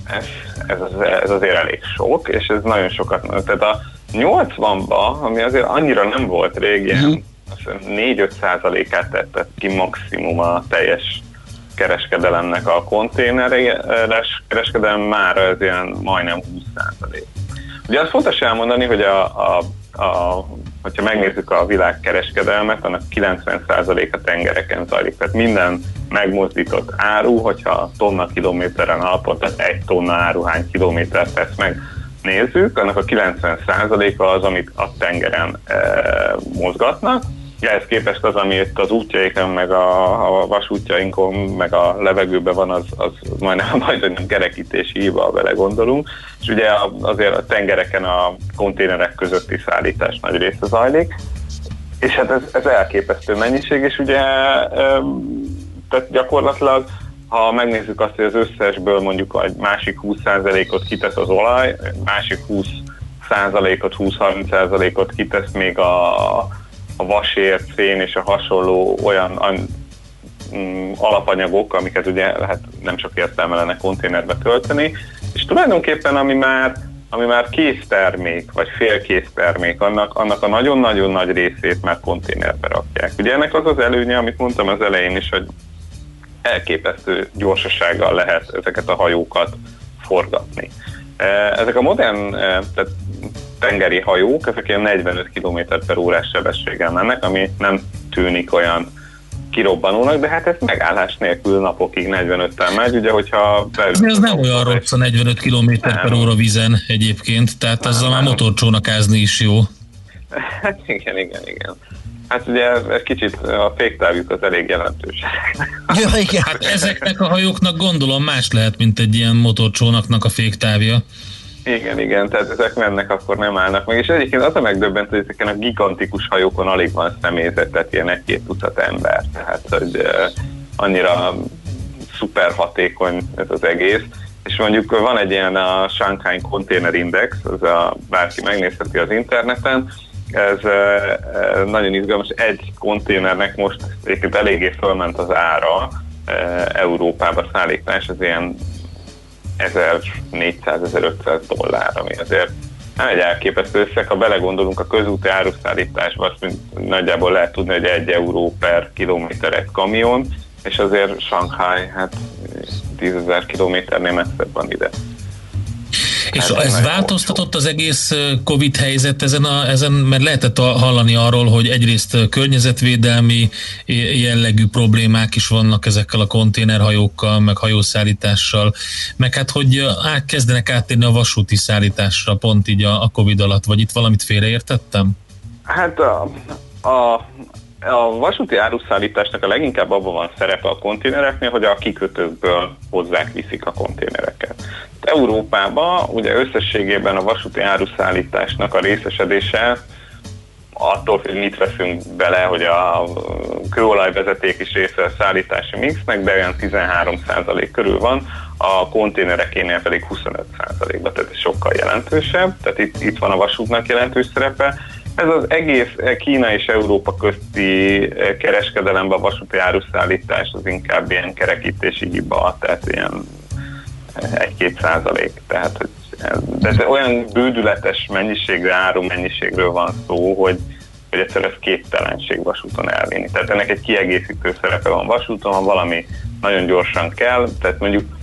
ez, ez, ez azért elég sok, és ez nagyon sokat, tehát a 80-ban, ami azért annyira nem volt régen, uh-huh. 4-5 százalékát tette ki maximum a teljes kereskedelemnek a konténeres kereskedelem már az ilyen majdnem 20 százalék. Ugye az fontos elmondani, hogy a, a, a, hogyha megnézzük a világkereskedelmet, annak 90%-a tengereken zajlik. Tehát minden megmozdított áru, hogyha tonna kilométeren alapon, tehát egy tonna áru hány kilométert tesz meg, nézzük, annak a 90%-a az, amit a tengeren e, mozgatnak. Ehhez képest az, ami itt az útjaikon, meg a, a vasútjainkon, meg a levegőben van, az, az majdnem, [laughs] majdnem nem kerekítési hiba, vele gondolunk. És ugye azért a tengereken a konténerek közötti szállítás nagy része zajlik. És hát ez, ez elképesztő mennyiség, és ugye tehát gyakorlatilag ha megnézzük azt, hogy az összesből mondjuk egy másik 20%-ot kitesz az olaj, másik 20%-ot, 20-30%-ot kitesz még a, a vasért, szén és a hasonló olyan an, mm, alapanyagok, amiket ugye lehet nem csak értelme lenne konténerbe tölteni, és tulajdonképpen ami már ami már késztermék, vagy félkésztermék, annak, annak a nagyon-nagyon nagy részét már konténerbe rakják. Ugye ennek az az előnye, amit mondtam az elején is, hogy elképesztő gyorsasággal lehet ezeket a hajókat forgatni. E, ezek a modern e, tehát tengeri hajók, ezek ilyen 45 km per órás sebességgel mennek, ami nem tűnik olyan kirobbanónak, de hát ez megállás nélkül napokig 45-tel megy, ugye, hogyha... Ez nem olyan rossz a 45 km per óra vizen egyébként, tehát nem, azzal már motorcsónakázni is jó. [laughs] Hát igen, igen, igen. Hát ugye ez kicsit a féktávjuk az elég jelentős. Ja, igen. [laughs] Hát ezeknek a hajóknak gondolom más lehet, mint egy ilyen motorcsónaknak a féktávja. Igen, igen, tehát ezek mennek, akkor nem állnak meg. És egyébként az a megdöbbentő, hogy ezeken a gigantikus hajókon alig van személyzet, tehát ilyen egy-két tucat ember. Tehát, hogy uh, annyira szuper hatékony ez az egész. És mondjuk van egy ilyen a Shanghai Container Index, az a, bárki megnézheti az interneten, ez nagyon izgalmas. Egy konténernek most egyébként eléggé fölment az ára, Európába szállítás, ez ilyen 1400-1500 dollár, ami azért nem egy elképesztő összeg, ha belegondolunk a közúti áruszállításba, azt nagyjából lehet tudni, hogy egy euró per kilométer egy kamion, és azért Shanghai hát 10 ezer kilométernél messzebb van ide. És hát ez változtatott az egész Covid helyzet ezen, a, ezen, mert lehetett hallani arról, hogy egyrészt környezetvédelmi jellegű problémák is vannak ezekkel a konténerhajókkal, meg hajószállítással, meg hát, hogy kezdenek áttérni a vasúti szállításra pont így a, a Covid alatt, vagy itt valamit félreértettem? Hát a, a a vasúti áruszállításnak a leginkább abban van szerepe a konténereknél, hogy a kikötőkből hozzák, viszik a konténereket. Európában ugye összességében a vasúti áruszállításnak a részesedése attól, hogy mit veszünk bele, hogy a kőolajvezeték is része a szállítási mixnek, de olyan 13% körül van, a konténerekénél pedig 25%-ban, tehát sokkal jelentősebb, tehát itt, itt van a vasútnak jelentős szerepe, ez az egész Kína és Európa közti kereskedelemben a vasúti áruszállítás az inkább ilyen kerekítési hiba, tehát ilyen 1-2 százalék. Tehát, hogy de olyan bődületes mennyiségre, áru mennyiségről van szó, hogy, hogy egyszer ez képtelenség vasúton elvinni. Tehát ennek egy kiegészítő szerepe van vasúton, ha valami nagyon gyorsan kell, tehát mondjuk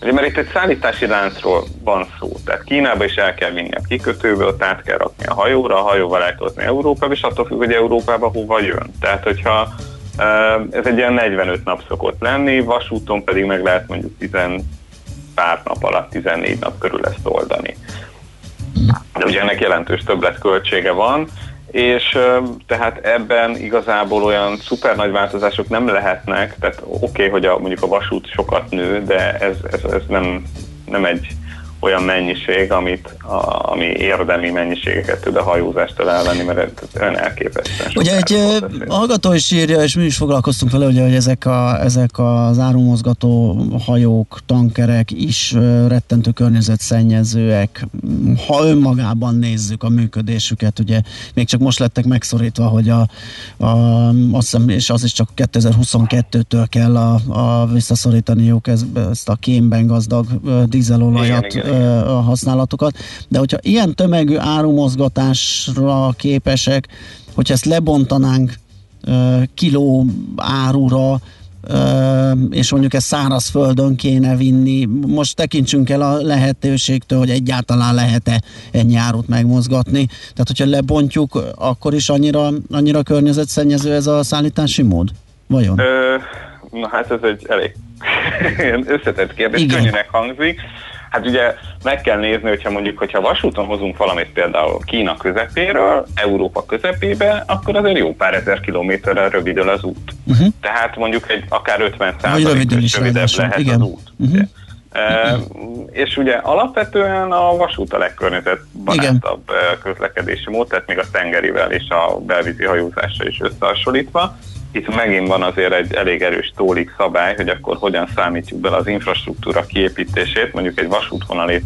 Mert itt egy szállítási láncról van szó, tehát Kínába is el kell vinni a kikötőbe, ott át kell rakni a hajóra, a hajóval eltozni Európába, és attól függ, hogy Európába hova jön. Tehát, hogyha ez egy ilyen 45 nap szokott lenni, vasúton pedig meg lehet mondjuk 10 pár nap alatt, 14 nap körül ezt oldani. De ugye ennek jelentős többletköltsége van, és tehát ebben igazából olyan szuper nagy változások nem lehetnek, tehát oké, okay, hogy a, mondjuk a vasút sokat nő, de ez, ez, ez nem, nem egy olyan mennyiség, amit, a, ami érdemi mennyiségeket tud a hajózástól elvenni, mert ez olyan elképesztően. Ugye egy hallgató is írja, és mi is foglalkoztunk vele, ugye, hogy ezek, a, ezek az árumozgató hajók, tankerek is rettentő környezetszennyezőek. Ha önmagában nézzük a működésüket, ugye még csak most lettek megszorítva, hogy a, a azt hiszem, és az is csak 2022-től kell a, a visszaszorítaniuk ezt, ezt a kémben gazdag dízelolajat igen, igen a használatokat, de hogyha ilyen tömegű árumozgatásra képesek, hogyha ezt lebontanánk kiló árura, és mondjuk ezt szárazföldön kéne vinni. Most tekintsünk el a lehetőségtől, hogy egyáltalán lehet-e ennyi árut megmozgatni. Tehát, hogyha lebontjuk, akkor is annyira, annyira környezetszennyező ez a szállítási mód? Vajon? Ö, na hát ez egy elég [laughs] összetett kérdés, Igen. könnyűnek hangzik. Hát ugye meg kell nézni, hogyha mondjuk, hogyha vasúton hozunk valamit például Kína közepéről, Európa közepébe, akkor azért jó pár ezer kilométerrel rövidül az út. Uh-huh. Tehát mondjuk egy akár 50 százalékos rövidebb lehet igen. az út. Uh-huh. E, és ugye alapvetően a vasút a legkörnyezetbarátabb közlekedési mód, tehát még a tengerivel és a belvízi hajózással is összehasonlítva. Itt megint van azért egy elég erős tólik szabály, hogy akkor hogyan számítjuk bele az infrastruktúra kiépítését, mondjuk egy vasútvonalét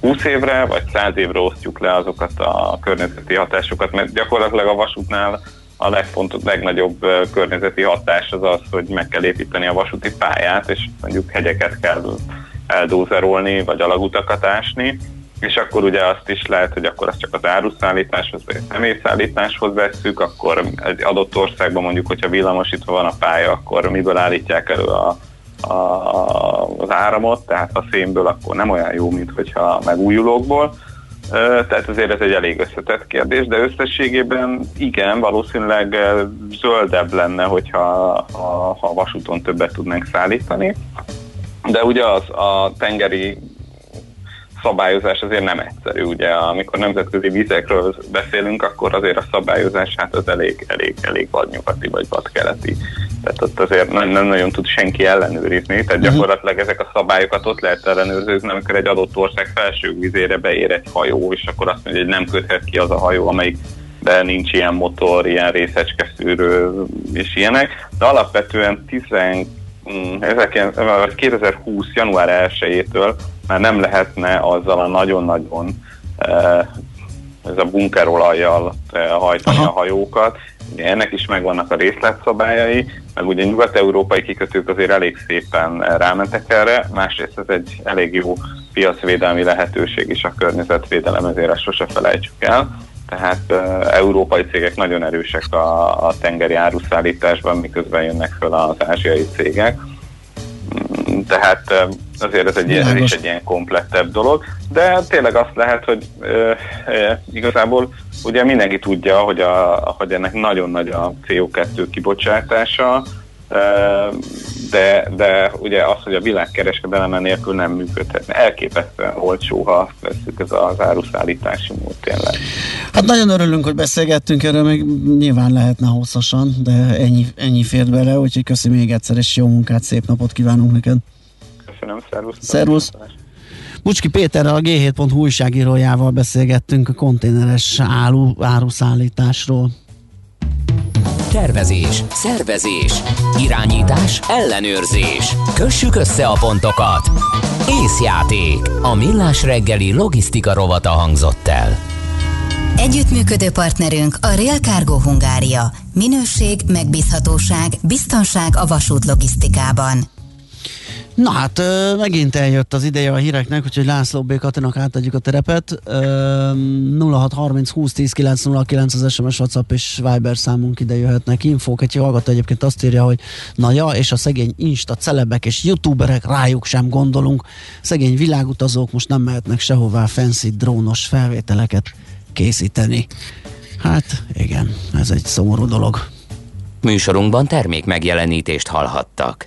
20 évre vagy 100 évre osztjuk le azokat a környezeti hatásokat, mert gyakorlatilag a vasútnál a legfontos, legnagyobb környezeti hatás az az, hogy meg kell építeni a vasúti pályát, és mondjuk hegyeket kell eldózerolni, vagy alagutakat ásni, és akkor ugye azt is lehet, hogy akkor azt csak az áruszállításhoz vagy a személyszállításhoz vesszük, akkor egy adott országban mondjuk, hogyha villamosítva van a pálya, akkor miből állítják elő a, a, az áramot, tehát a szénből akkor nem olyan jó, mint hogyha megújulókból. Tehát azért ez egy elég összetett kérdés, de összességében igen, valószínűleg zöldebb lenne, hogyha ha, ha vasúton többet tudnánk szállítani. De ugye az a tengeri szabályozás azért nem egyszerű. Ugye amikor nemzetközi vizekről beszélünk, akkor azért a szabályozás hát az elég, elég, elég vadnyugati vagy vadkeleti. Tehát ott azért nem, nem nagyon tud senki ellenőrizni, tehát mhm. gyakorlatilag ezek a szabályokat ott lehet ellenőrizni, amikor egy adott ország felső vizére beér egy hajó, és akkor azt mondja, hogy nem köthet ki az a hajó, amelyik de nincs ilyen motor, ilyen részecskeszűrő és ilyenek. De alapvetően 10, 2020. január 1-től már nem lehetne azzal a nagyon-nagyon ez a bunkerolajjal hajtani Aha. a hajókat. Ugye ennek is megvannak a részletszabályai, meg ugye nyugat-európai kikötők azért elég szépen rámentek erre, másrészt ez egy elég jó piacvédelmi lehetőség is a környezetvédelem, ezért ezt sose felejtsük el. Tehát uh, európai cégek nagyon erősek a, a tengeri áruszállításban, miközben jönnek föl az ázsiai cégek. Mm, tehát uh, azért ez, egy, ez is egy ilyen komplettebb dolog, de tényleg azt lehet, hogy uh, igazából ugye mindenki tudja, hogy, a, hogy ennek nagyon nagy a CO2 kibocsátása, de, de ugye az, hogy a világkereskedelem nélkül nem működhetne. Elképesztően olcsó, ha azt veszük ez az áruszállítási mód tényleg. Hát nagyon örülünk, hogy beszélgettünk erről, még nyilván lehetne hosszasan, de ennyi, ennyi fért bele, úgyhogy köszi még egyszer, és jó munkát, szép napot kívánunk neked. Köszönöm, szervusz. Szervusz. Bucski Péterrel, a G7.hu újságírójával beszélgettünk a konténeres áru, áruszállításról. Tervezés, szervezés, irányítás, ellenőrzés. Kössük össze a pontokat. Észjáték. A millás reggeli logisztika rovata hangzott el. Együttműködő partnerünk a Real Cargo Hungária. Minőség, megbízhatóság, biztonság a vasút logisztikában. Na hát megint eljött az ideje a híreknek, úgyhogy László B. Katinak átadjuk a terepet. 0630 20 10 909 az SMS, WhatsApp és Viber számunk ide jöhetnek infók. Egy hallgató egyébként azt írja, hogy na ja, és a szegény Insta celebek és youtuberek rájuk sem gondolunk. Szegény világutazók most nem mehetnek sehová fancy drónos felvételeket készíteni. Hát igen, ez egy szomorú dolog. Műsorunkban termék megjelenítést hallhattak.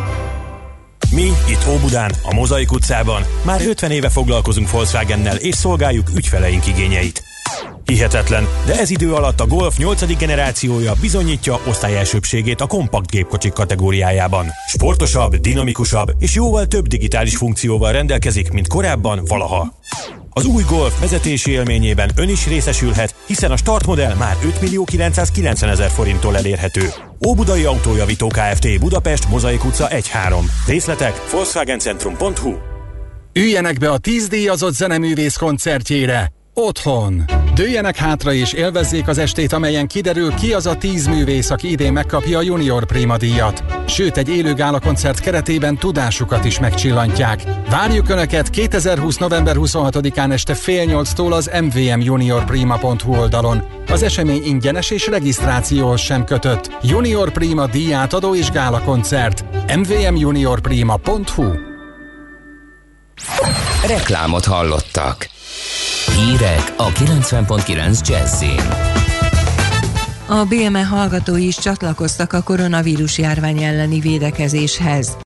Mi itt Óbudán, a Mozaik utcában már 50 éve foglalkozunk Volkswagennel és szolgáljuk ügyfeleink igényeit. Hihetetlen, de ez idő alatt a Golf 8. generációja bizonyítja osztályelsőbségét a kompakt gépkocsik kategóriájában. Sportosabb, dinamikusabb és jóval több digitális funkcióval rendelkezik, mint korábban valaha. Az új Golf vezetési élményében ön is részesülhet, hiszen a startmodell már 5 millió 990 ezer forinttól elérhető. Óbudai Autójavító Kft. Budapest, Mozaik utca 1-3. Részletek volkswagencentrum.hu Üljenek be a 10 díjazott zeneművész koncertjére! Otthon. Dőjenek hátra és élvezzék az estét, amelyen kiderül ki az a tíz művész, aki idén megkapja a Junior Prima díjat. Sőt, egy élő koncert keretében tudásukat is megcsillantják. Várjuk Önöket 2020. november 26-án este fél nyolctól az mvmjuniorprima.hu oldalon. Az esemény ingyenes és regisztrációhoz sem kötött. Junior Prima díjátadó és koncert. mvmjuniorprima.hu Reklámot hallottak. Hírek a 90.9 Jazzin. A BME hallgatói is csatlakoztak a koronavírus járvány elleni védekezéshez.